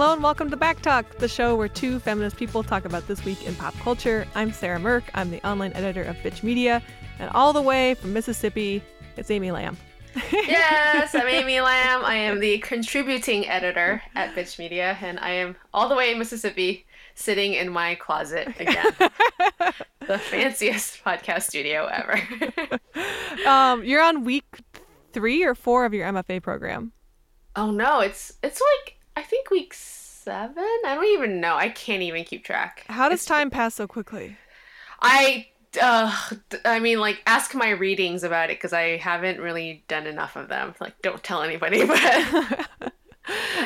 Hello and welcome to Back Talk, the show where two feminist people talk about this week in pop culture. I'm Sarah Mirk. I'm the online editor of Bitch Media, and all the way from Mississippi, it's Amy Lam. yes, I'm Amy Lam. I am the contributing editor at Bitch Media, and I am all the way in Mississippi, sitting in my closet again. the fanciest podcast studio ever. um, you're on week three or four of your MFA program. Oh no, it's it's like I think week seven. I don't even know. I can't even keep track. How does It's- time pass so quickly? I uh I mean like ask my readings about it because I haven't really done enough of them. Like don't tell anybody, but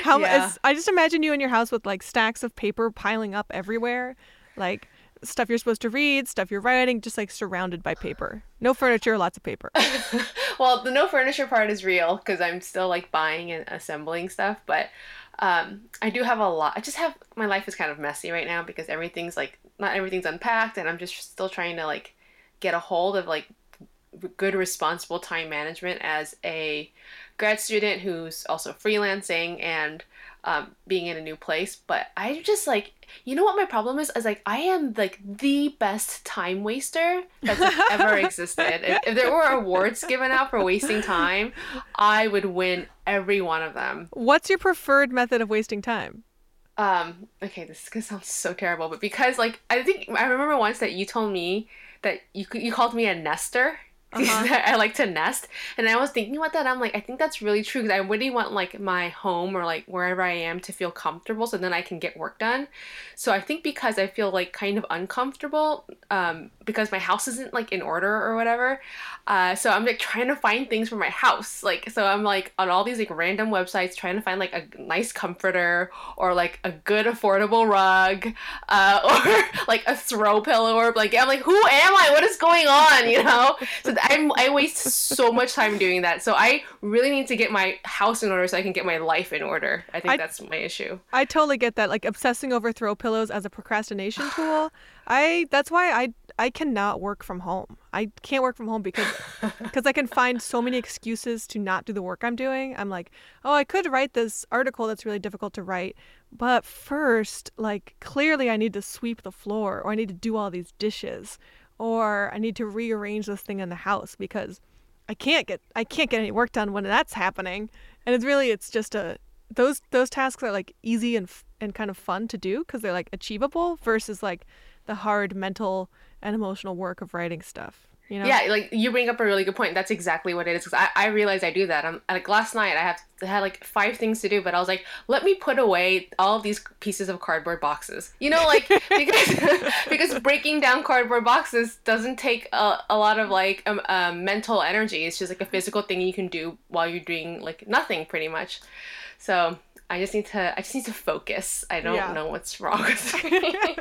How Yeah. is, I just imagine you in your house with like stacks of paper piling up everywhere, like stuff you're supposed to read, stuff you're writing, just like surrounded by paper. No furniture, lots of paper. well, the no furniture part is real because I'm still like buying and assembling stuff, but um, I do have a lot. I just have my life is kind of messy right now because everything's like not everything's unpacked, and I'm just still trying to like get a hold of like good responsible time management as a grad student who's also freelancing and um, being in a new place but i just like you know what my problem is? Is like i am like the best time waster that's ever existed. If, if there were awards given out for wasting time i would win every one of them. What's your preferred method of wasting time? um okay this is gonna sound so terrible but because like i think i remember once that you told me that you you called me a nester Uh-huh. I like to nest, and I was thinking about that. I'm like, I think that's really true because I really want like my home or like wherever I am to feel comfortable, so then I can get work done. So I think because I feel like kind of uncomfortable, um, because my house isn't like in order or whatever, uh, so I'm like trying to find things for my house. Like, so I'm like on all these like random websites trying to find like a nice comforter or like a good affordable rug, uh, or like a throw pillow or like I'm like, who am I? What is going on? You know? So I'm I waste so much time doing that. So I really need to get my house in order so I can get my life in order. I think I- that's my issue. I totally get that. Like obsessing over throw pillows as a procrastination tool. I that's why I I cannot work from home. I can't work from home because because I can find so many excuses to not do the work I'm doing. I'm like, oh, I could write this article that's really difficult to write, but first, like clearly I need to sweep the floor or I need to do all these dishes or I need to rearrange this thing in the house because I can't get I can't get any work done when that's happening. And it's really it's just a those those tasks are like easy and and kind of fun to do because they're like achievable versus like the hard mental and emotional work of writing stuff. You know? Yeah, like you bring up a really good point. That's exactly what it is. Because I, I realized I do that. I'm like last night I have I had like five things to do, but I was like, let me put away all of these pieces of cardboard boxes. You know, like because because breaking down cardboard boxes doesn't take a, a lot of like um, um, mental energy. It's just like a physical thing you can do while you're doing like nothing, pretty much. So I just need to I just need to focus. I don't Yeah. know what's wrong with me.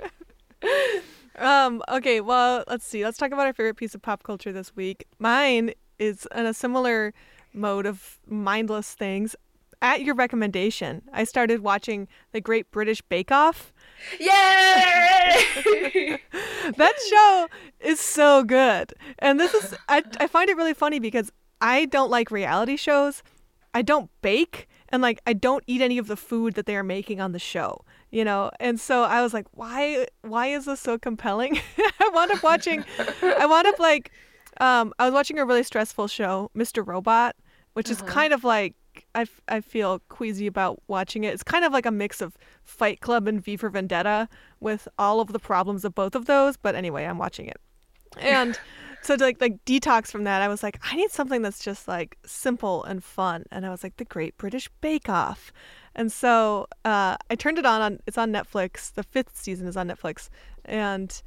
Um, okay, well, let's see. Let's talk about our favorite piece of pop culture this week. Mine is in a similar mode of mindless things. At your recommendation, I started watching The Great British Bake Off. Yay! That show is so good. And this is, I, I find it really funny because I don't like reality shows. I don't bake and like I don't eat any of the food that they are making on the show, you know. And so I was like, why why is this so compelling? I wound up watching I wound up like um I was watching a really stressful show, Mr. Robot, which is Uh-huh. kind of like I, f- I feel queasy about watching it. It's kind of like a mix of Fight Club and V for Vendetta with all of the problems of both of those, but anyway, I'm watching it. And so to like like detox from that, I was like, I need something that's just like simple and fun. And I was like, The Great British Bake Off. And so uh, I turned it on on it's on Netflix. The fifth season is on Netflix. And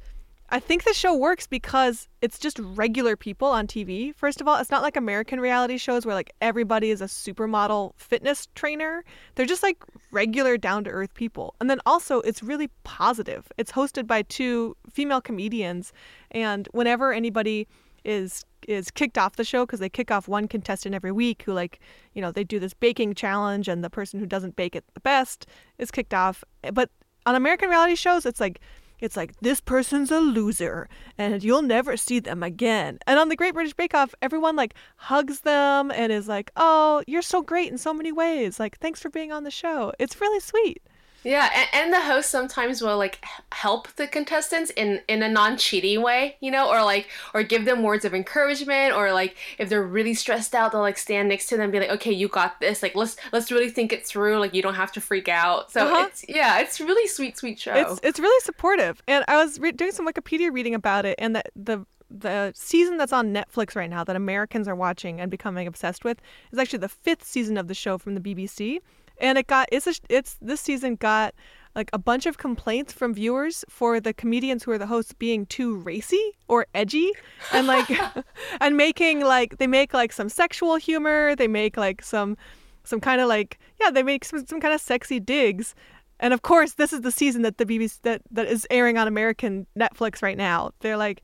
I think the show works because it's just regular people on TV. First of all, it's not like American reality shows where like everybody is a supermodel fitness trainer. They're just like regular down to earth people. And then also it's really positive. It's hosted by two female comedians and whenever anybody is is kicked off the show because they kick off one contestant every week who like you know they do this baking challenge and the person who doesn't bake it the best is kicked off but on american reality shows it's like it's like this person's a loser and you'll never see them again. And on the great british bake off everyone like hugs them and is like oh you're so great in so many ways. Like thanks for being on the show. It's really sweet Yeah, and, and the host sometimes will like help the contestants in in a non-cheating way, you know, or like or give them words of encouragement, or like if they're really stressed out, they'll like stand next to them, and be like, okay, you got this. Like let's let's really think it through. Like you don't have to freak out. So uh-huh. it's yeah, it's really sweet, sweet show. It's it's really supportive, and I was re- doing some Wikipedia reading about it, and the the the season that's on Netflix right now that Americans are watching and becoming obsessed with is actually the fifth season of the show from the BBC and it got it's a, it's this season got like a bunch of complaints from viewers for the comedians who are the hosts being too racy or edgy and like and making like they make like some sexual humor they make like some some kind of like yeah they make some, some kind of sexy digs. And of course this is the season that the bbc that, that is airing on american netflix right now. They're like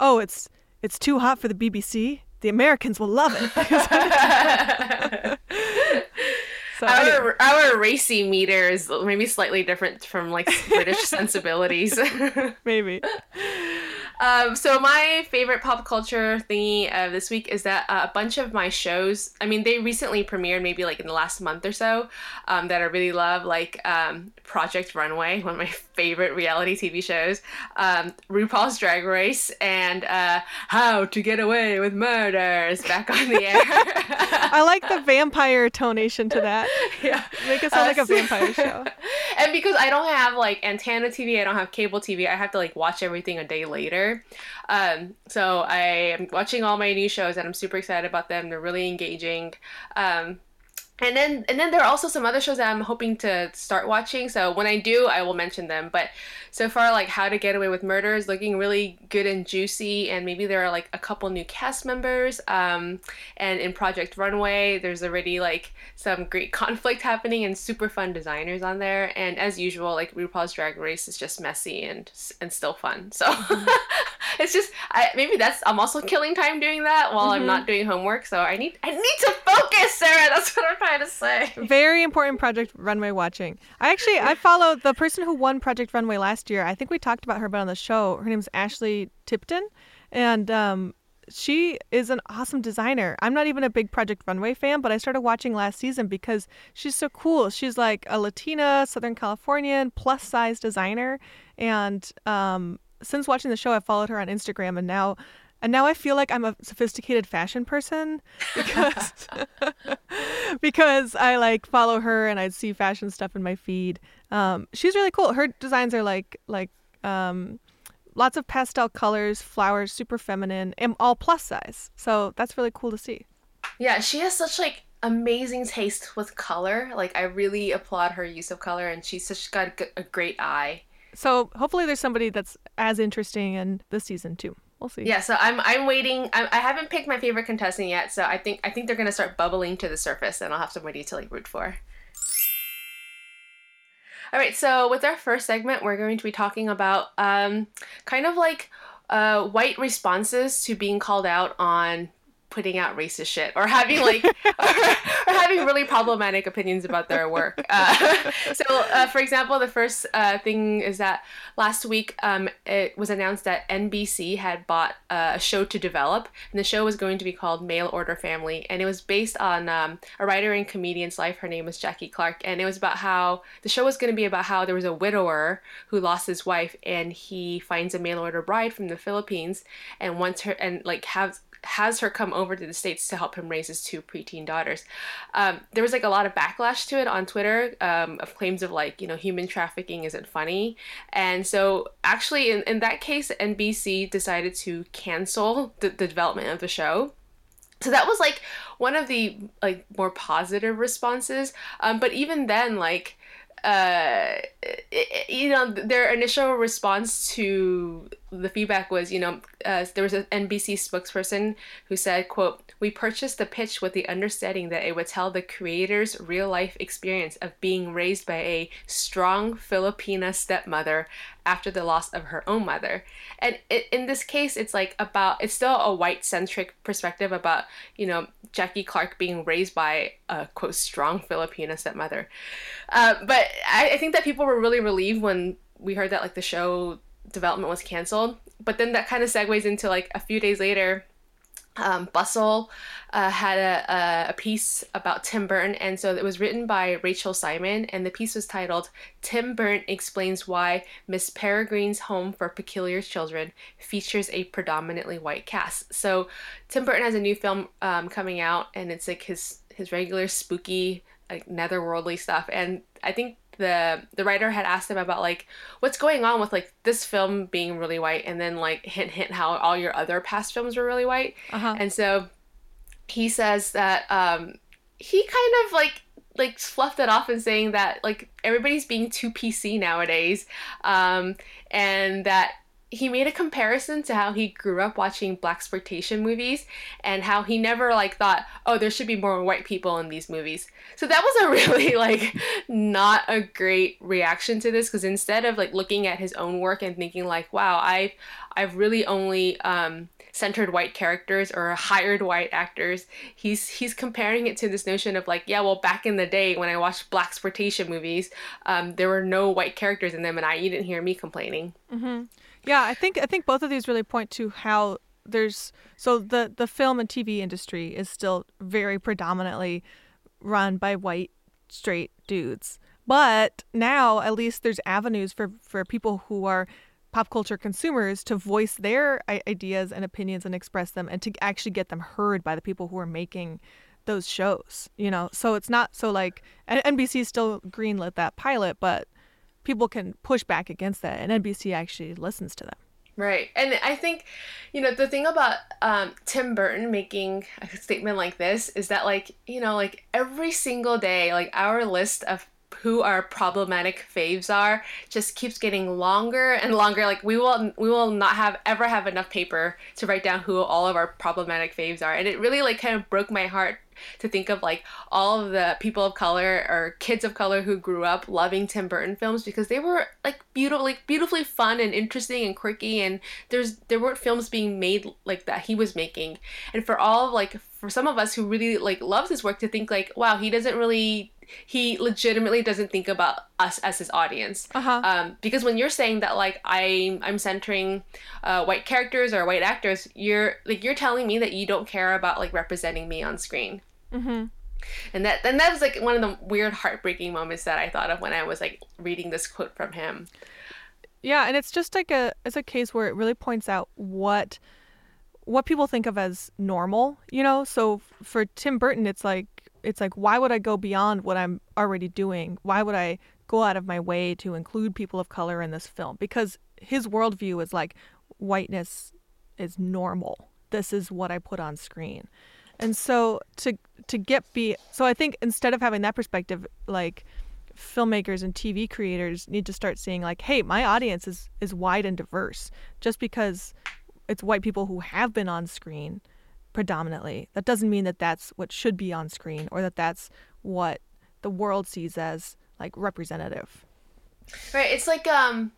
oh it's it's too hot for the bbc the americans will love it So our our racy meter is maybe slightly different from like British sensibilities. maybe. Um, so my favorite pop culture thingy of this week is that uh, a bunch of my shows. I mean, they recently premiered, maybe like in the last month or so, um, that I really love, like um, Project Runway, one of my favorite reality TV shows, um, RuPaul's Drag Race, and uh, How to Get Away with Murder is back on the air. I like the vampire tonation to that. Yeah, make it sound uh, like a vampire show. and because I don't have like antenna TV, I don't have cable TV, I have to like watch everything a day later. Um, so I am watching all my new shows, and I'm super excited about them. They're really engaging. Um, and then and then there are also some other shows that I'm hoping to start watching. So when I do, I will mention them. But so far, like How to Get Away with Murder is looking really good and juicy, and maybe there are like a couple new cast members. Um, and in Project Runway, there's already like some great conflict happening and super fun designers on there. And as usual, like RuPaul's Drag Race is just messy and and still fun. So mm-hmm. it's just I, maybe that's I'm also killing time doing that while mm-hmm. I'm not doing homework. So I need I need to focus, Sarah. That's what I'm trying to say. Very important Project Runway watching. I actually I follow the person who won Project Runway last last year. I think we talked about her, but on the show, her name's Ashley Tipton, and um, she is an awesome designer. I'm not even a big Project Runway fan, but I started watching last season because she's so cool. She's like a Latina, Southern Californian, plus size designer, and um, since watching the show, I followed her on Instagram, and now and now I feel like I'm a sophisticated fashion person because because I like follow her and I see fashion stuff in my feed. Um, she's really cool. Her designs are like like um, lots of pastel colors, flowers, super feminine, and all plus size. So that's really cool to see. Yeah, she has such like amazing taste with color. Like I really applaud her use of color, and she's such got a great eye. So hopefully, there's somebody that's as interesting in this season too. We'll see. Yeah, so I'm I'm waiting. I, I haven't picked my favorite contestant yet, so I think I think they're gonna start bubbling to the surface, and I'll have somebody to like root for. All right, so with our first segment, we're going to be talking about um, kind of like uh, white responses to being called out on putting out racist shit or having like or, or, having really problematic opinions about their work. Uh, so, uh, for example, the first uh, thing is that last week um, it was announced that NBC had bought uh, a show to develop, and the show was going to be called Mail Order Family, and it was based on um, a writer and comedian's life. Her name was Jackie Clarke, and it was about how the show was going to be about how there was a widower who lost his wife, and he finds a mail order bride from the Philippines, and wants her and like has has her come over to the states to help him raise his two preteen daughters. Um, there was like a lot of backlash to it on Twitter um, of claims of like you know human trafficking isn't funny, and so actually in, in that case NBC decided to cancel the, the development of the show. So that was like one of the like more positive responses. Um, but even then, like uh, you know, their initial response to the feedback was, you know, uh, there was an NBC spokesperson who said, "quote We purchased the pitch with the understanding that it would tell the creator's real life experience of being raised by a strong Filipina stepmother after the loss of her own mother." And it, in this case, it's like about it's still a white centric perspective about you know Jackie Clarke being raised by a quote strong Filipina stepmother. Uh, but I, I think that people were really relieved when we heard that like the show development was canceled. But then that kind of segues into like a few days later, um, Bustle uh, had a, a, piece about Tim Burton, and so it was written by Rachel Simon, and the piece was titled Tim Burton Explains Why Miss Peregrine's Home for Peculiar Children Features a Predominantly White Cast. So Tim Burton has a new film um, coming out, and it's like his, his regular spooky, like netherworldly stuff, and I think the the writer had asked him about like what's going on with like this film being really white and then like hint hint how all your other past films were really white uh-huh. and so he says that um he kind of like like fluffed it off and saying that like everybody's being too pc nowadays um and that he made a comparison to how he grew up watching blaxploitation movies and how he never like thought oh there should be more white people in these movies so that was a really like not a great reaction to this because instead of like looking at his own work and thinking like wow i've i've really only um centered white characters or hired white actors. He's he's comparing it to this notion of like, yeah, well, back in the day when I watched blaxploitation movies, um, there were no white characters in them, and I you didn't hear me complaining. Mm-hmm. Yeah, I think I think both of these really point to how there's so the the film and TV industry is still very predominantly run by white straight dudes. But now at least there's avenues for for people who are pop culture consumers to voice their ideas and opinions and express them and to actually get them heard by the people who are making those shows, you know. So it's not so like NBC still greenlit that pilot, but people can push back against that, and NBC actually listens to them. Right. And I think, you know, the thing about um, Tim Burton making a statement like this is that, like, you know, like every single day, like our list of who our problematic faves are just keeps getting longer and longer like we will we will not have ever have enough paper to write down who all of our problematic faves are and it really like kind of broke my heart to think of like all of the people of color or kids of color who grew up loving Tim Burton films because they were like beautiful, like beautifully fun and interesting and quirky, and there's there weren't films being made like that he was making, and for all of like for some of us who really like loves his work to think like wow he doesn't really he legitimately doesn't think about us as his audience. Uh-huh. Um, because when you're saying that like i'm I'm centering uh, white characters or white actors, you're like you're telling me that you don't care about like representing me on screen. Mm-hmm. And that then that was like one of the weird heartbreaking moments that I thought of when I was like reading this quote from him. Yeah, and it's just like a it's a case where it really points out what what people think of as normal, you know? So for Tim Burton it's like it's like why would I go beyond what I'm already doing? Why would I go out of my way to include people of color in this film? Because his worldview is like whiteness is normal. This is what I put on screen. And so to to get be so I think instead of having that perspective, like filmmakers and TV creators need to start seeing like, hey, my audience is is wide and diverse. Just because it's white people who have been on screen predominantly, that doesn't mean that that's what should be on screen or that that's what the world sees as like representative. Right. It's like um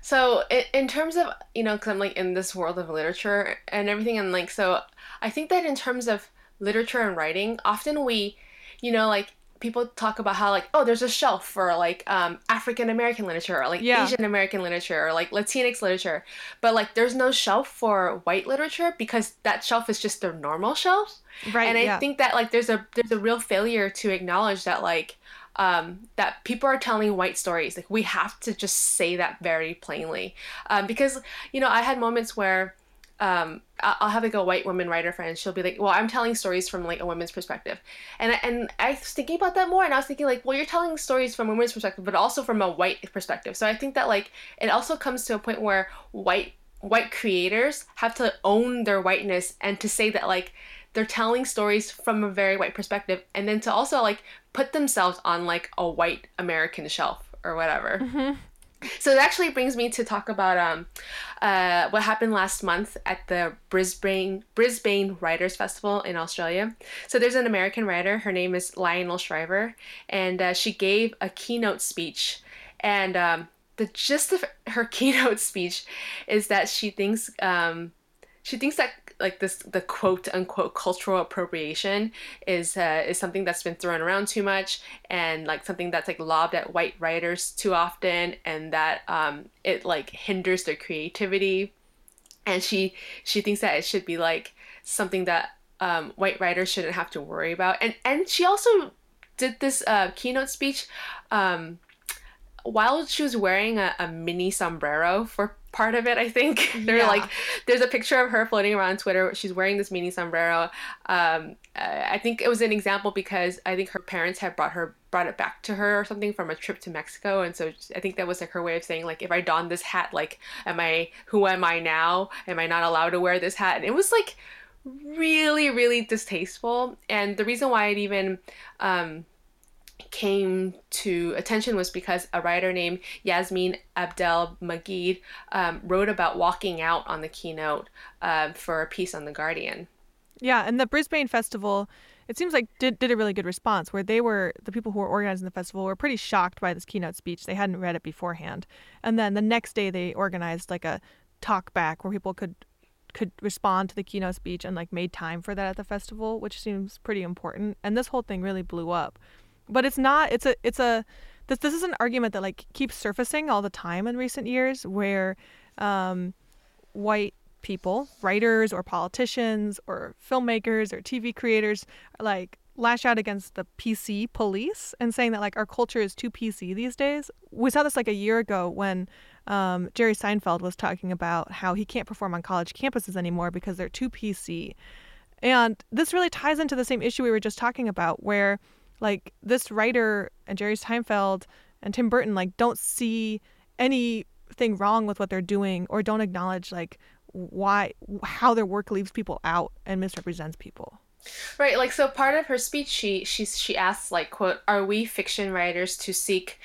so in, in terms of you know because i'm like in this world of literature and everything and like so i think that in terms of literature and writing, often we, you know, like people talk about how like oh there's a shelf for like um, African American literature or like yeah. Asian American literature or like Latinx literature, but like there's no shelf for white literature because that shelf is just their normal shelf. Right. And I yeah. think that like there's a there's a real failure to acknowledge that like um, that people are telling white stories. Like we have to just say that very plainly um, because you know I had moments where um, I'll have like a white woman writer friend. She'll be like, "Well, I'm telling stories from like a woman's perspective," and and I was thinking about that more, and I was thinking like, "Well, you're telling stories from a woman's perspective, but also from a white perspective." So I think that like it also comes to a point where white white creators have to own their whiteness and to say that like they're telling stories from a very white perspective, and then to also like put themselves on like a white American shelf or whatever. Mm-hmm. So it actually brings me to talk about um, uh, what happened last month at the Brisbane Brisbane Writers Festival in Australia. So there's an American writer. Her name is Lionel Shriver, and uh, she gave a keynote speech. And um, the gist of her keynote speech is that she thinks um, she thinks that like this the quote unquote cultural appropriation is uh, is something that's been thrown around too much and like something that's like lobbed at white writers too often and that um, it like hinders their creativity and she she thinks that it should be like something that um, white writers shouldn't have to worry about. And and she also did this uh, keynote speech um, while she was wearing a, a mini sombrero for part of it. I think they're yeah. like, there's a picture of her floating around Twitter. She's wearing this mini sombrero. Um, I think it was an example because I think her parents had brought her brought it back to her or something from a trip to Mexico, and so I think that was like her way of saying like, if I don this hat, like, am I who am I now? Am I not allowed to wear this hat? And it was like really, really distasteful. And the reason why it even um, came to attention was because a writer named Yasmin Abdel Magid um, wrote about walking out on the keynote uh, for a piece on The Guardian. Yeah, and the Brisbane Festival, it seems like did, did a really good response where they were, the people who were organizing the festival were pretty shocked by this keynote speech. They hadn't read it beforehand. And then the next day they organized like a talk back where people could could respond to the keynote speech and like made time for that at the festival, which seems pretty important. And this whole thing really blew up. But it's not it's a it's a this this is an argument that like keeps surfacing all the time in recent years where um, white people, writers or politicians or filmmakers or TV creators like lash out against the PC police and saying that like our culture is too PC these days. We saw this like a year ago when um, Jerry Seinfeld was talking about how he can't perform on college campuses anymore because they're too PC. And this really ties into the same issue we were just talking about, where like this writer and Jerry Seinfeld and Tim Burton like don't see anything wrong with what they're doing or don't acknowledge like why how their work leaves people out and misrepresents people. Right, like so part of her speech she she she asks like quote are we fiction writers to seek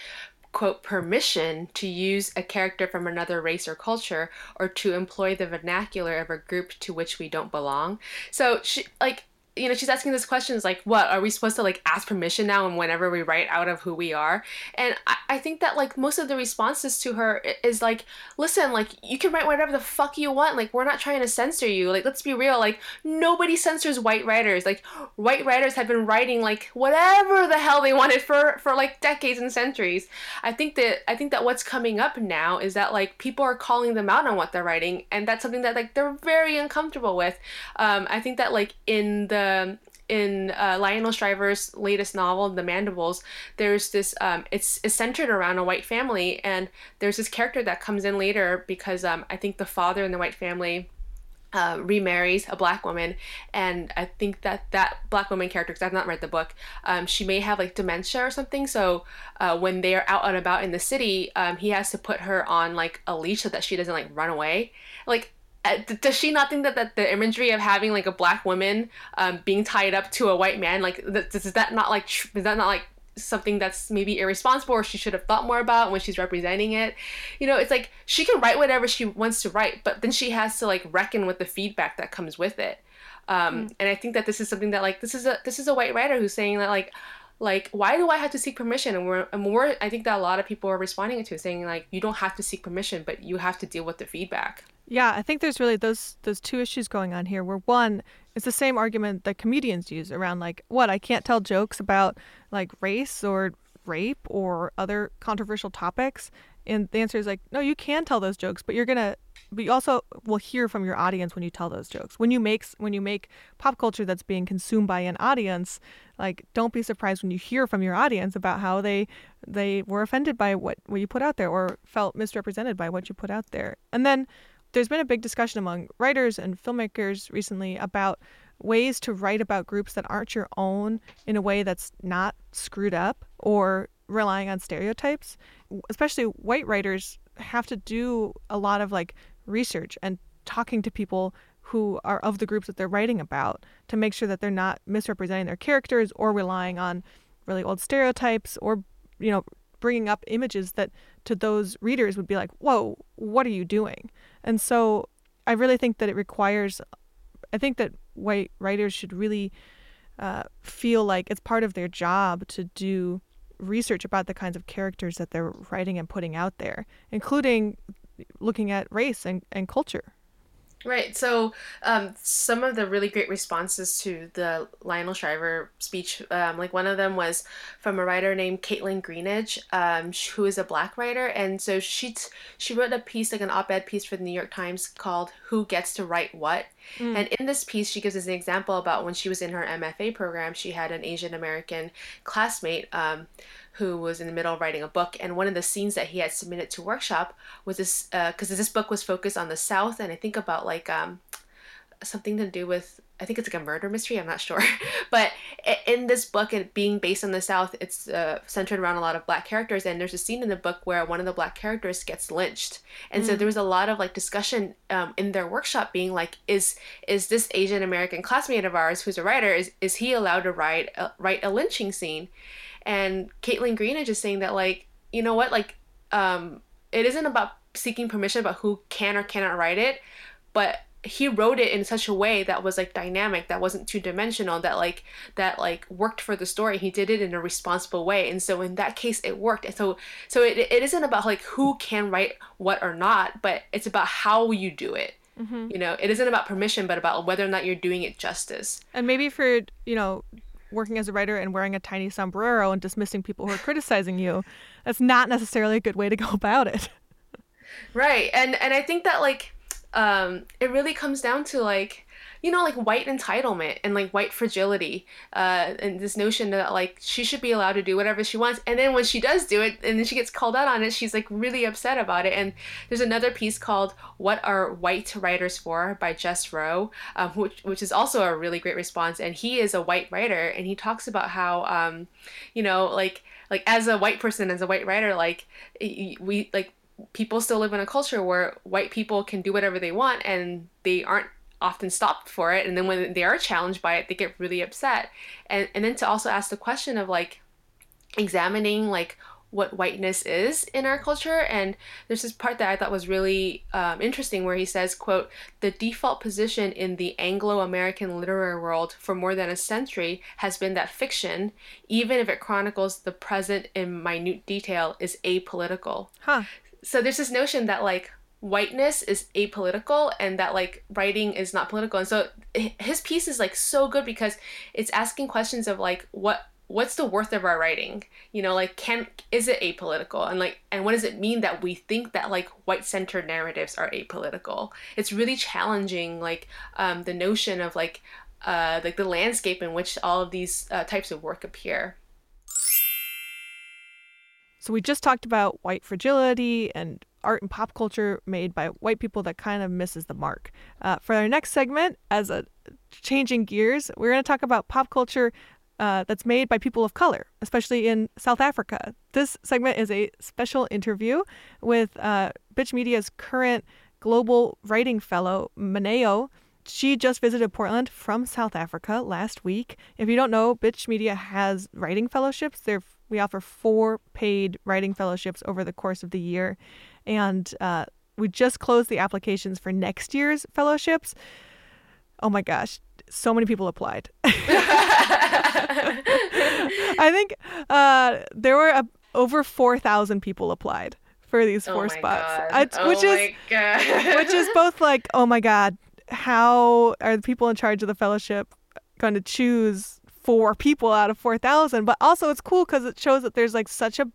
quote permission to use a character from another race or culture or to employ the vernacular of a group to which we don't belong so she like you know she's asking this question is like what are we supposed to like ask permission now and whenever we write out of who we are? And I, I think that like most of the responses to her is like listen like you can write whatever the fuck you want. Like we're not trying to censor you. Like let's be real. Like nobody censors white writers. Like white writers have been writing like whatever the hell they wanted for for like decades and centuries. I think that i think that what's coming up now is that like people are calling them out on what they're writing and that's something that like they're very uncomfortable with. Um i think that like in the in uh, Lionel Shriver's latest novel, The Mandibles, there's this. Um, it's, it's centered around a white family, and there's this character that comes in later because um, I think the father in the white family. Uh, remarries a black woman, and I think that that black woman character, because I've not read the book, um, she may have like dementia or something. So uh, when they are out and about in the city, um, he has to put her on like a leash so that she doesn't like run away. Like does she not think that, that the imagery of having like a black woman um, being tied up to a white man like th- is that not like is that not like something that's maybe irresponsible or she should have thought more about when she's representing it? You know it's like she can write whatever she wants to write but then she has to like reckon with the feedback that comes with it. Um, mm. and i think that this is something that like this is a this is a white writer who's saying that like like why do i have to seek permission? And we're and we're i think that a lot of people are responding to saying like you don't have to seek permission but you have to deal with the feedback yeah, I think there's really those those two issues going on here. Where one is the same argument that comedians use around like, what I can't tell jokes about like race or rape or other controversial topics, and the answer is like, no, you can tell those jokes, but you're gonna, but you also will hear from your audience when you tell those jokes. When you make when you make pop culture that's being consumed by an audience, like don't be surprised when you hear from your audience about how they they were offended by what what you put out there or felt misrepresented by what you put out there, and then there's been a big discussion among writers and filmmakers recently about ways to write about groups that aren't your own in a way that's not screwed up or relying on stereotypes. Especially white writers have to do a lot of like research and talking to people who are of the groups that they're writing about to make sure that they're not misrepresenting their characters or relying on really old stereotypes or you know bringing up images that to those readers would be like, whoa, what are you doing? And so I really think that it requires, I think that white writers should really uh, feel like it's part of their job to do research about the kinds of characters that they're writing and putting out there, including looking at race and, and culture. Right. So, um, some of the really great responses to the Lionel Shriver speech, um, like one of them was from a writer named Kaitlyn Greenidge, um, who is a black writer, and so she t- she wrote a piece, like an op-ed piece for the New York Times called "Who Gets to Write What," mm. and in this piece, she gives us an example about when she was in her MFA program, she had an Asian American classmate um, who was in the middle of writing a book, and one of the scenes that he had submitted to workshop was this because uh, this book was focused on the South, and I think about like um, something to do with I think it's like a murder mystery. I'm not sure, but in this book, it being based on the South, it's uh, centered around a lot of black characters. And there's a scene in the book where one of the black characters gets lynched, and mm. so there was a lot of like discussion um, in their workshop, being like, is is this Asian American classmate of ours who's a writer is is he allowed to write a, write a lynching scene? And Kaitlyn Greenidge just saying that like you know what? Like um, it isn't about seeking permission about who can or cannot write it, but he wrote it in such a way that was like dynamic that wasn't two dimensional that like that like worked for the story. He did it in a responsible way. And so in that case it worked. And so so it, it isn't about like who can write what or not but it's about how you do it. Mm-hmm. you know it isn't about permission but about whether or not you're doing it justice. And maybe for you know working as a writer and wearing a tiny sombrero and dismissing people who are criticizing you that's not necessarily a good way to go about it. Right and and i think that like um, it really comes down to like you know like white entitlement and like white fragility uh, and this notion that like she should be allowed to do whatever she wants. And then when she does do it and then she gets called out on it she's like really upset about it. And there's another piece called what are white writers for by Jess Row um, which, which is also a really great response. And he is a white writer and he talks about how um, you know like like as a white person as a white writer like we like people still live in a culture where white people can do whatever they want and they aren't often stopped for it and then when they are challenged by it they get really upset. And and then to also ask the question of like examining like what whiteness is in our culture and there's this part that i thought was really um, interesting where he says quote the default position in the anglo-american literary world for more than a century has been that fiction even if it chronicles the present in minute detail is apolitical. Huh. So there's this notion that like whiteness is apolitical and that like writing is not political. And so his piece is like so good because it's asking questions of like what what's the worth of our writing? You know like can is it apolitical? And like and what does it mean that we think that like white centered narratives are apolitical? It's really challenging like um, the notion of like uh, like the landscape in which all of these uh, types of work appear. So we just talked about white fragility and art and pop culture made by white people that kind of misses the mark. Uh, for our next segment, as a changing gears, we're going to talk about pop culture uh, that's made by people of color, especially in South Africa. This segment is a special interview with uh, Bitch Media's current global writing fellow, Maneo. She just visited Portland from South Africa last week. If you don't know, Bitch Media has writing fellowships. They're we offer four paid writing fellowships over the course of the year. And uh, we just closed the applications for next year's fellowships. Oh my gosh, so many people applied. I think uh, there were a, over 4,000 people applied for these four oh spots. I, oh which is which is both like, oh my god, how are the people in charge of the fellowship going to choose four people out of 4,000. But also, it's cool because it shows that there's like such a,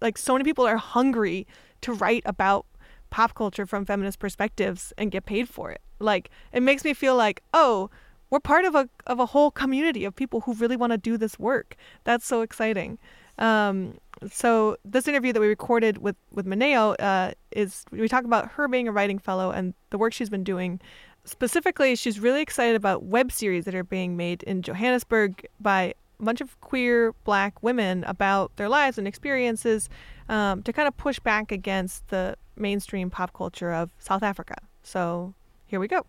like, so many people are hungry to write about pop culture from feminist perspectives and get paid for it. Like, it makes me feel like, oh, we're part of a of a whole community of people who really want to do this work. That's so exciting. Um, so this interview that we recorded with with Maneo uh, is we talk about her being a writing fellow and the work she's been doing specifically, she's really excited about web series that are being made in Johannesburg by bunch of queer black women about their lives and experiences um, to kind of push back against the mainstream pop culture of South Africa. So here we go.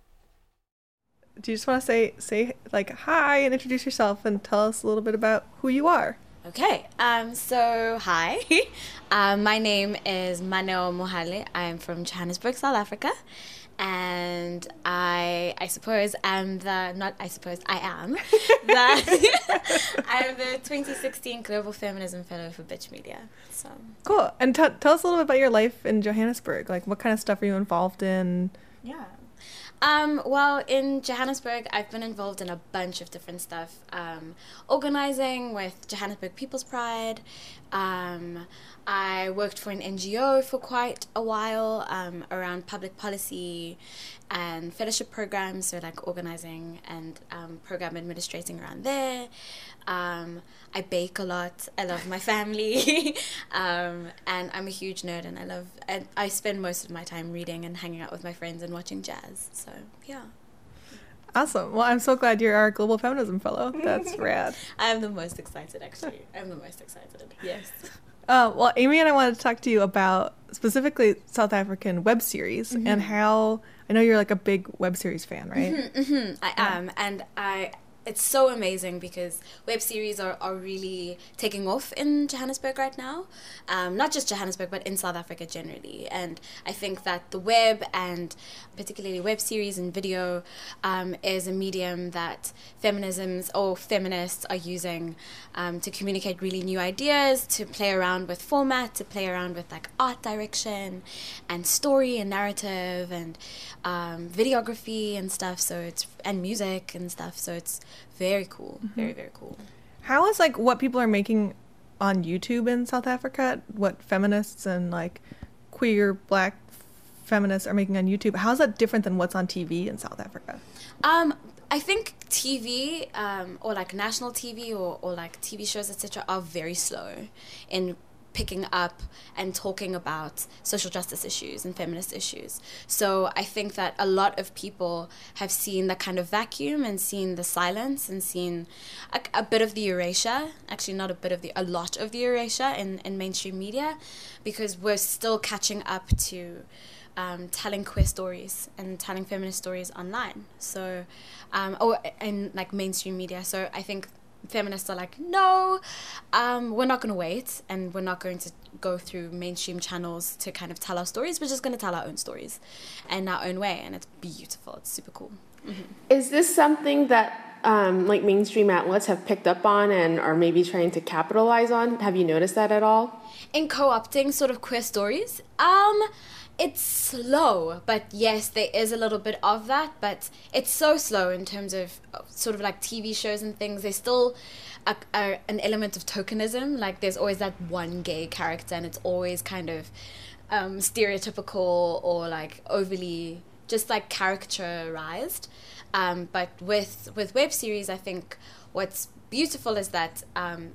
Do you just want to say say like hi and introduce yourself and tell us a little bit about who you are? Okay, um, so hi. um, my name is Maneo Mohale. I'm from Johannesburg, South Africa and I I suppose am the not I suppose I am the I'm the 2016 Global Feminism Fellow for Bitch Media. So cool. And t- tell us a little bit about your life in Johannesburg. Like, what kind of stuff are you involved in? Yeah. Um, well, in Johannesburg, I've been involved in a bunch of different stuff. Um, organizing with Johannesburg People's Pride. Um, I worked for an NGO for quite a while um, around public policy and fellowship programs, so like organizing and um, program administrating around there. Um, I bake a lot. I love my family, um, and I'm a huge nerd, and I love. And I spend most of my time reading and hanging out with my friends and watching jazz. So yeah. Awesome. Well, I'm so glad you're our global feminism fellow. That's rad. I'm the most excited, actually. I'm the most excited. Yes. Uh, well, Amy and I wanted to talk to you about specifically South African web series Mm-hmm. and how I know you're like a big web series fan, right? hmm I am, and I. It's so amazing because web series are, are really taking off in Johannesburg right now. Um, not just Johannesburg, but in South Africa generally. And I think that the web and particularly web series and video um, is a medium that feminisms or feminists are using um, to communicate really new ideas, to play around with format, to play around with like art direction and story and narrative and um, videography and stuff. So it's and music and stuff. So it's very cool, very very cool. How is like what people are making on YouTube in South Africa, what feminists and like queer black feminists are making on YouTube, how is that different than what's on TV in South Africa? Um, I think TV um, or like national TV or, or like TV shows etc. are very slow in picking up and talking about social justice issues and feminist issues. So I think that a lot of people have seen the kind of vacuum and seen the silence and seen a, a bit of the erasure, actually not a bit of the, a lot of the erasure in, in mainstream media because we're still catching up to um, telling queer stories and telling feminist stories online. So, um, or in like mainstream media. So I think feminists are like, no, um, we're not going to wait, and we're not going to go through mainstream channels to kind of tell our stories. We're just going to tell our own stories, in our own way, and it's beautiful. It's super cool. Is this something that um, like mainstream outlets have picked up on and are maybe trying to capitalize on? Have you noticed that at all? in co-opting sort of queer stories um it's slow but yes there is a little bit of that but it's so slow in terms of sort of like tv shows and things. There's still a, a, an element of tokenism like there's always that one gay character and it's always kind of um, stereotypical or like overly just like caricaturized um, but with with web series i think what's beautiful is that um,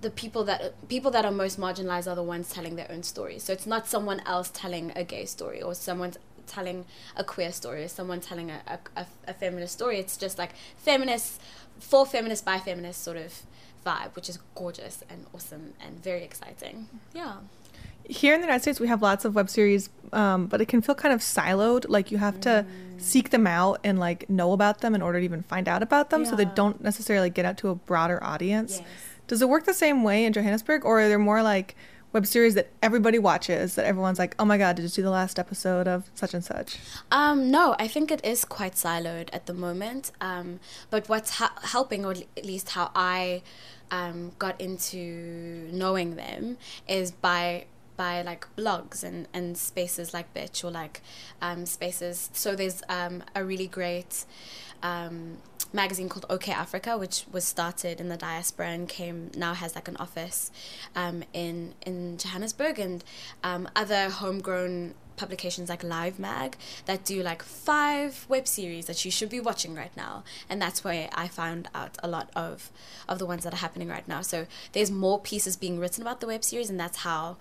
the people that people that are most marginalized are the ones telling their own stories. So it's not someone else telling a gay story or someone telling a queer story or someone telling a, a, a, a feminist story. It's just like feminists for feminists by feminists sort of vibe, which is gorgeous and awesome and very exciting. Yeah. Here in the United States, we have lots of web series, um, but it can feel kind of siloed. Like you have to seek them out and like know about them in order to even find out about them, so they don't necessarily get out to a broader audience. Yes. Does it work the same way in Johannesburg, or are there more like web series that everybody watches that everyone's like, oh my god, did you see the last episode of such and such? Um, no, I think it is quite siloed at the moment. Um, but what's ha- helping, or at least how I um, got into knowing them, is by by like blogs and, and spaces like Bitch or like um, spaces. So there's um, a really great um, magazine called Okayafrica, which was started in the diaspora and came now has like an office um, in in Johannesburg and um, other homegrown publications like Live Mag that do like five web series that you should be watching right now, and that's where I found out a lot of of the ones that are happening right now. So there's more pieces being written about the web series, and that's how.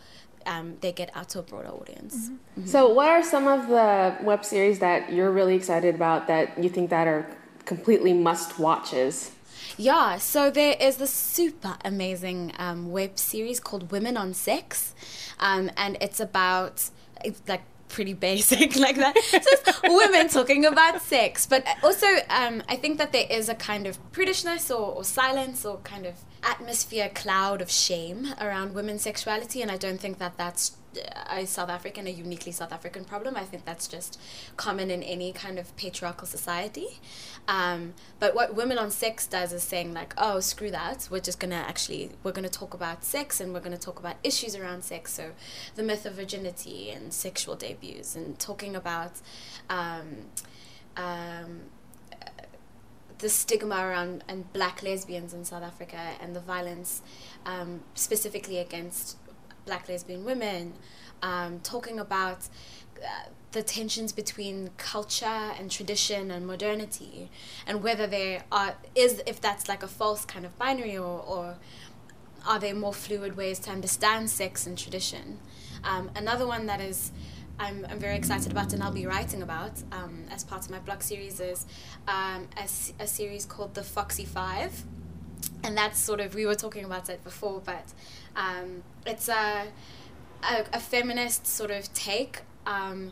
Um, they get out to a broader audience. So, what are some of the web series that you're really excited about that you think that are completely must watches? Yeah, so there is this super amazing um, web series called Women on Sex, um, and it's about it's like pretty basic like that. It's women talking about sex, but also um, I think that there is a kind of prudishness or, or silence or kind of atmosphere cloud of shame around women's sexuality, and I don't think that that's a South African, a uniquely South African problem. I think that's just common in any kind of patriarchal society. Um, but what Women on Sex does is saying like, oh, screw that. We're just gonna actually we're gonna talk about sex and we're gonna talk about issues around sex. So the myth of virginity and sexual debuts and talking about. Um, um, the stigma around and black lesbians in South Africa and the violence um, specifically against black lesbian women, um, talking about uh, the tensions between culture and tradition and modernity, and whether there are is if that's like a false kind of binary or, or are there more fluid ways to understand sex and tradition. Um, another one that is I'm, I'm very excited about and I'll be writing about um, as part of my blog series is um, a, a series called The Foxy Five. And that's sort of, we were talking about it before, but um, it's a, a, a, feminist sort of take um,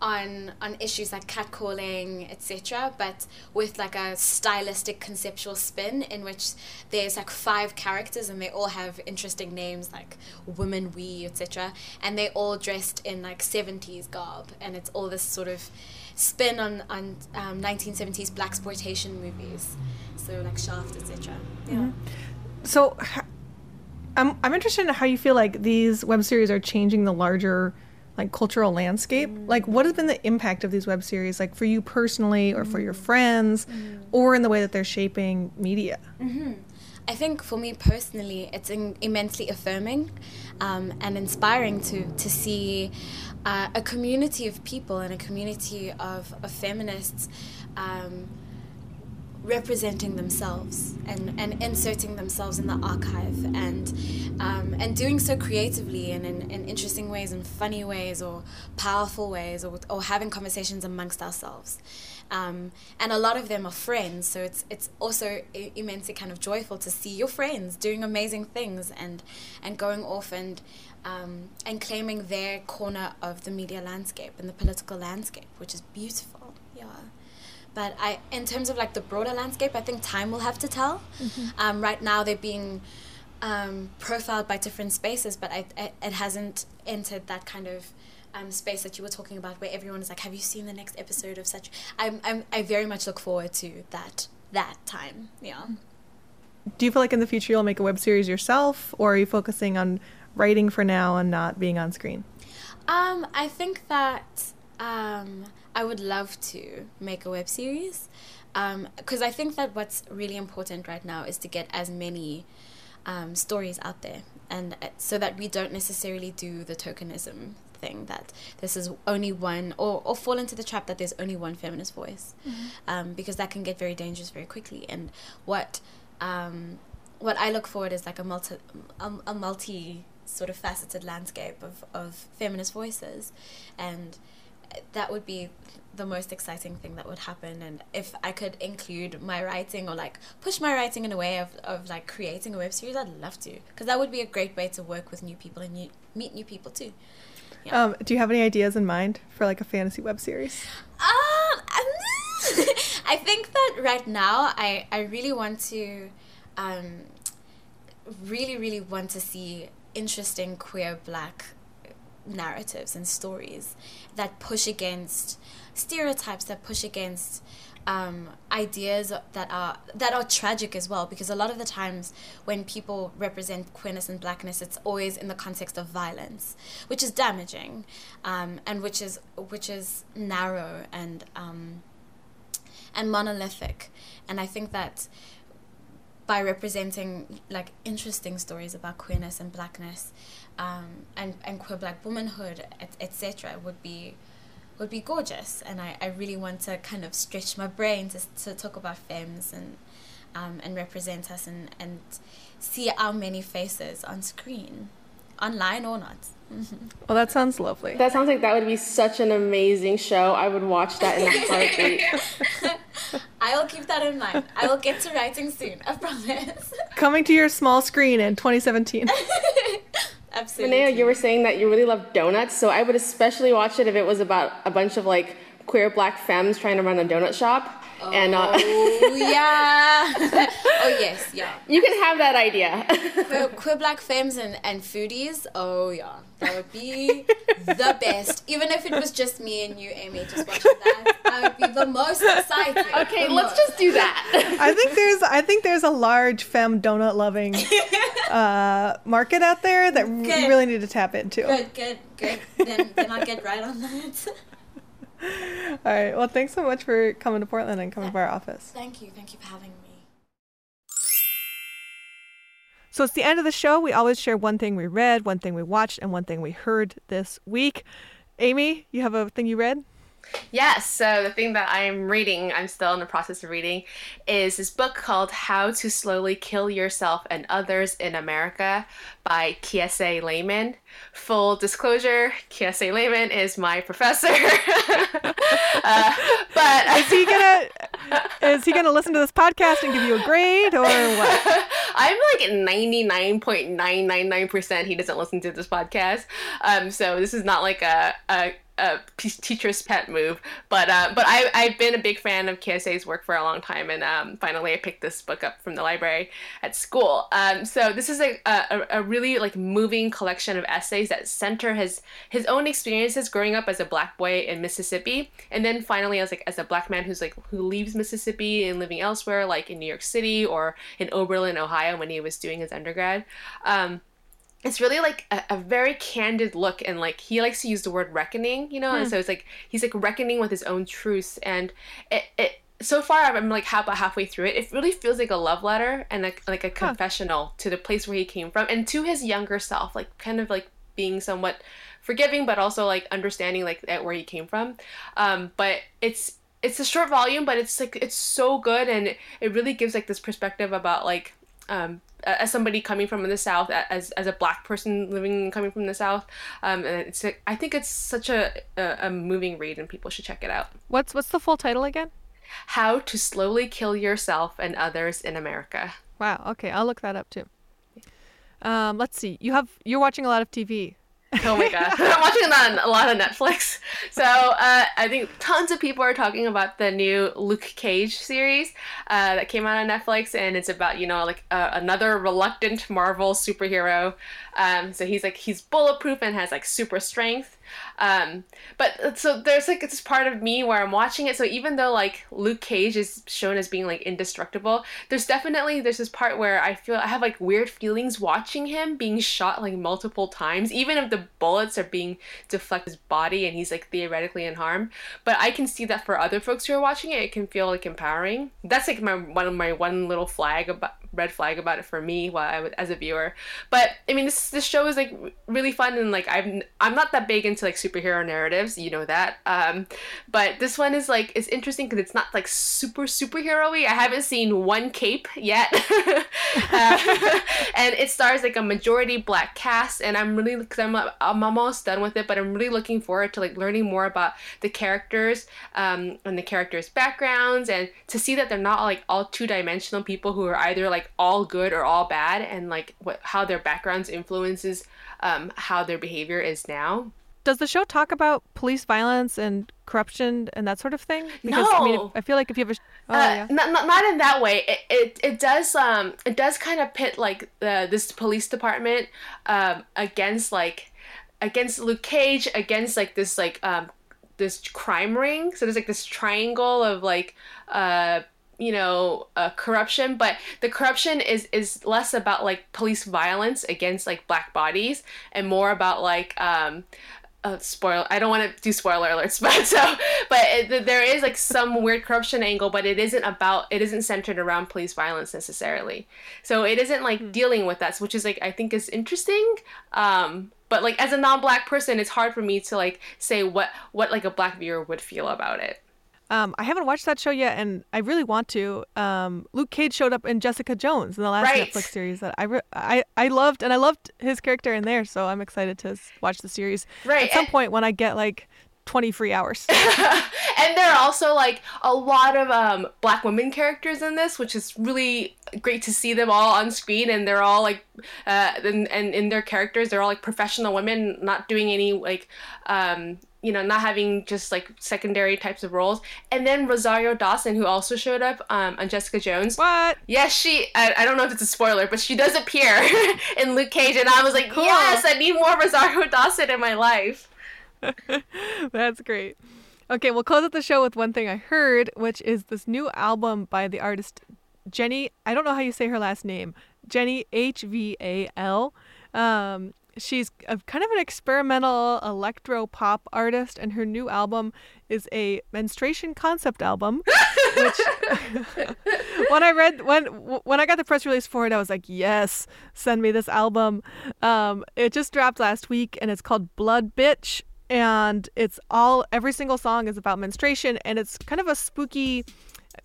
on on issues like catcalling, etc., but with like a stylistic conceptual spin in which there's like five characters and they all have interesting names like woman, we, etc., and they're all dressed in like 70s garb, and it's all this sort of spin on on um, 1970s blaxploitation movies, so like Shaft, etc. Yeah. Mm-hmm. So. I'm, I'm interested in how you feel like these web series are changing the larger like cultural landscape mm. like what has been the impact of these web series like for you personally or mm. for your mm. friends mm. or in the way that they're shaping media mm-hmm. i think for me personally it's in- immensely affirming um, and inspiring to to see uh, a community of people and a community of, of feminists um, representing themselves and, and inserting themselves in the archive and um, and doing so creatively and in, in interesting ways and funny ways or powerful ways or, or having conversations amongst ourselves. Um, and a lot of them are friends so it's it's also immensely kind of joyful to see your friends doing amazing things and and going off and um, and claiming their corner of the media landscape and the political landscape which is beautiful yeah but I, in terms of like the broader landscape, I think time will have to tell. Mm-hmm. Um, right now, they're being um, profiled by different spaces, but I, I, it hasn't entered that kind of um, space that you were talking about, where everyone is like, "Have you seen the next episode of such?" I'm, I'm, I very much look forward to that that time. Yeah. Do you feel like in the future you'll make a web series yourself, or are you focusing on writing for now and not being on screen? Um, I think that um, I would love to make a web series because um, I think that what's really important right now is to get as many um, stories out there, and uh, so that we don't necessarily do the tokenism thing that this is only one or, or fall into the trap that there's only one feminist voice mm-hmm. um, because that can get very dangerous very quickly and what um, what I look forward is like a multi a, a multi sort of faceted landscape of, of feminist voices. And that would be the most exciting thing that would happen. And if i could include my writing or like push my writing in a way of, of like creating a web series i'd love to. Because that would be a great way to work with new people and new, meet new people too. Yeah. um, do you have any ideas in mind for like a fantasy web series? Um, i think that right now i, I really want to um, really really want to see interesting queer black narratives and stories that push against stereotypes that push against um, ideas that are that are tragic as well. Because a lot of the times when people represent queerness and blackness it's always in the context of violence which is damaging um, and which is which is narrow and um, and monolithic. And I think that by representing like interesting stories about queerness and blackness um, and and queer black womanhood etc et would be would be gorgeous. And I, I really want to kind of stretch my brain to, to talk about femmes and um, and represent us and, and see our many faces on screen online or not. Mm-hmm. well that sounds lovely. That sounds like that would be such an amazing show. I would watch that in a heartbeat I will keep that in mind. I will get to writing soon. I promise. Coming to your small screen in 2017. Absolutely. Maneo, you were saying that you really love donuts, so I would especially watch it if it was about a bunch of like queer black femmes trying to run a donut shop. And uh, Oh yeah. oh yes, yeah. you can have that idea. Queer, queer black femmes and, and foodies. Oh yeah, that would be the best. Even if it was just me and you, Amy, just watching that, I would be the most excited. okay, The let's most. just do that. I think there's I think there's a large femme donut loving uh, market out there that we really need to tap into. Good, good, good. Then, then I'll get right on that. All right. Well, thanks so much for coming to Portland and coming to our office. Thank you, thank you for having me. So it's the end of the show. We always share one thing we read, one thing we watched, and one thing we heard this week. Amy, you have a thing you read? Yes, so the thing that I'm reading, I'm still in the process of reading, is this book called How to Slowly Kill Yourself and Others in America by Kiese Laymon. Full disclosure, Kiese Laymon is my professor. uh, but Is he gonna is he gonna listen to this podcast and give you a grade or what? I'm like 99.999% he doesn't listen to this podcast. Um, so this is not like a, a, a teacher's pet move. But uh, but I, I've been a big fan of Kiese's work for a long time. And um, finally I picked this book up from the library at school. Um, so this is a, a, a really like moving collection of essays that center his, his own experiences growing up as a black boy in Mississippi. And then finally as like as a black man who's like who leaves Mississippi and living elsewhere like in New York City or in Oberlin, Ohio when he was doing his undergrad. Um, it's really like a, a very candid look and like he likes to use the word reckoning you know? And so it's like he's like reckoning with his own truths and it, it so far i'm like half about halfway through it it really feels like a love letter and like, like a confessional to the place where he came from and to his younger self like kind of like being somewhat forgiving but also like understanding like at where he came from. Um but it's it's a short volume but it's like it's so good and it, it really gives like this perspective about like um, as somebody coming from the south as, as a black person living coming from the south um, and it's i think it's such a, a, a moving read and people should check it out What's what's the full title again? how to slowly kill yourself and others in america Wow. Okay, I'll look that up too. Um, let's see. You have you're watching a lot of TV. Oh my god i'm watching it on a lot of netflix. So uh, i think tons of people are talking about the new luke cage series uh, that came out on netflix and it's about you know like uh, another reluctant marvel superhero. Um, so he's like he's bulletproof and has like super strength um, but so there's like this part of me where i'm watching it. So even though like luke cage is shown as being like indestructible there's definitely there's this part where i feel i have like weird feelings watching him being shot like multiple times even if the bullets are being deflected his body and he's like theoretically unharmed but i can see that for other folks who are watching it it can feel like empowering. That's like my one of my one little flag about red flag about it for me while I was as a viewer. But i mean this this show is like really fun and like i'm i'm not that big into like superhero narratives you know that um but this one is like it's interesting because it's not like super superhero-y. I haven't seen one cape yet. Uh, and it stars like a majority black cast and i'm really because I'm, I'm almost done with it but i'm really looking forward to like learning more about the characters um, and the characters backgrounds and to see that they're not like all two-dimensional people who are either like all good or all bad and like what how their backgrounds influences um, how their behavior is now Does the show talk about police violence and corruption and that sort of thing? Because I mean, No. I feel like if you have a oh uh, yeah, not, not, not in that way it, it, it does um it does kind of pit like the this police department um against like against luke cage against like this like um this crime ring so there's like this triangle of like uh you know uh, corruption but the corruption is is less about like police violence against like black bodies and more about like um uh, spoil i don't want to do spoiler alerts but so but it, there is like some weird corruption angle but it isn't about it isn't centered around police violence necessarily. So it isn't like dealing with us which is like i think is interesting um but like as a non-black person it's hard for me to like say what what like a black viewer would feel about it um, I haven't watched that show yet, and I really want to. Um, Luke Cage showed up in Jessica Jones in the last Right. Netflix series that I, re- I I loved, and I loved his character in there. So I'm excited to watch the series Right, at some and- point when I get like 20 free hours. and there are also like a lot of um, black women characters in this, which is really great to see them all on screen. And they're all like, uh, and, and in their characters, they're all like professional women, not doing any like, um, you know, not having just like secondary types of roles. And then Rosario Dawson, who also showed up um, on Jessica Jones. What? Yes, she. I, I don't know if it's a spoiler, but she does appear in Luke Cage, and I was like, Cool. yes, I need more Rosario Dawson in my life. That's great. Okay, we'll close out the show with one thing I heard, which is this new album by the artist Jenny. I don't know how you say her last name. Jenny H V A L. Um, she's a kind of an experimental electro pop artist, and her new album is a menstruation concept album. which, when I read when when I got the press release for it, I was like, yes, send me this album. Um, it just dropped last week, and it's called Blood Bitch and it's all every single song is about menstruation and it's kind of a spooky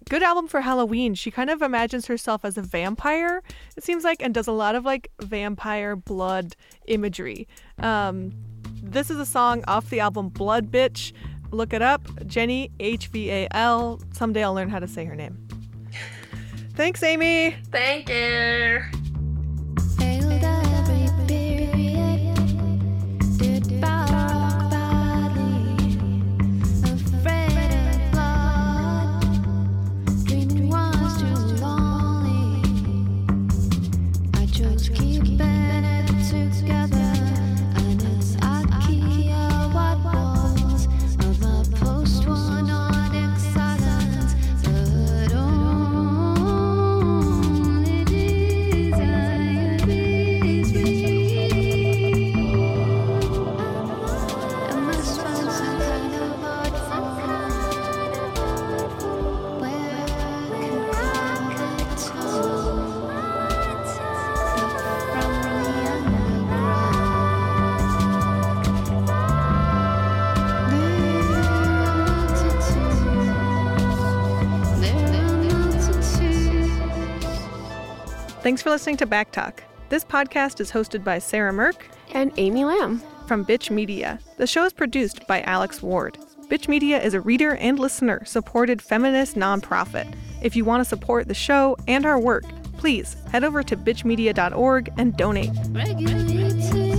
good album for halloween. She kind of imagines herself as a vampire it seems like and does a lot of like vampire blood imagery. Um, this is a song off the album blood bitch. Look it up. Jenny h-v-a-l someday i'll learn how to say her name. Thanks amy. Thank you. Thanks for listening to back talk this podcast is hosted by sarah Mirk And Amy Lam. from Bitch Media. The show is produced by Alex Ward. Bitch Media is a reader and listener supported feminist nonprofit. If you want to support the show and our work, please head over to bitchmedia.org and donate. Regulated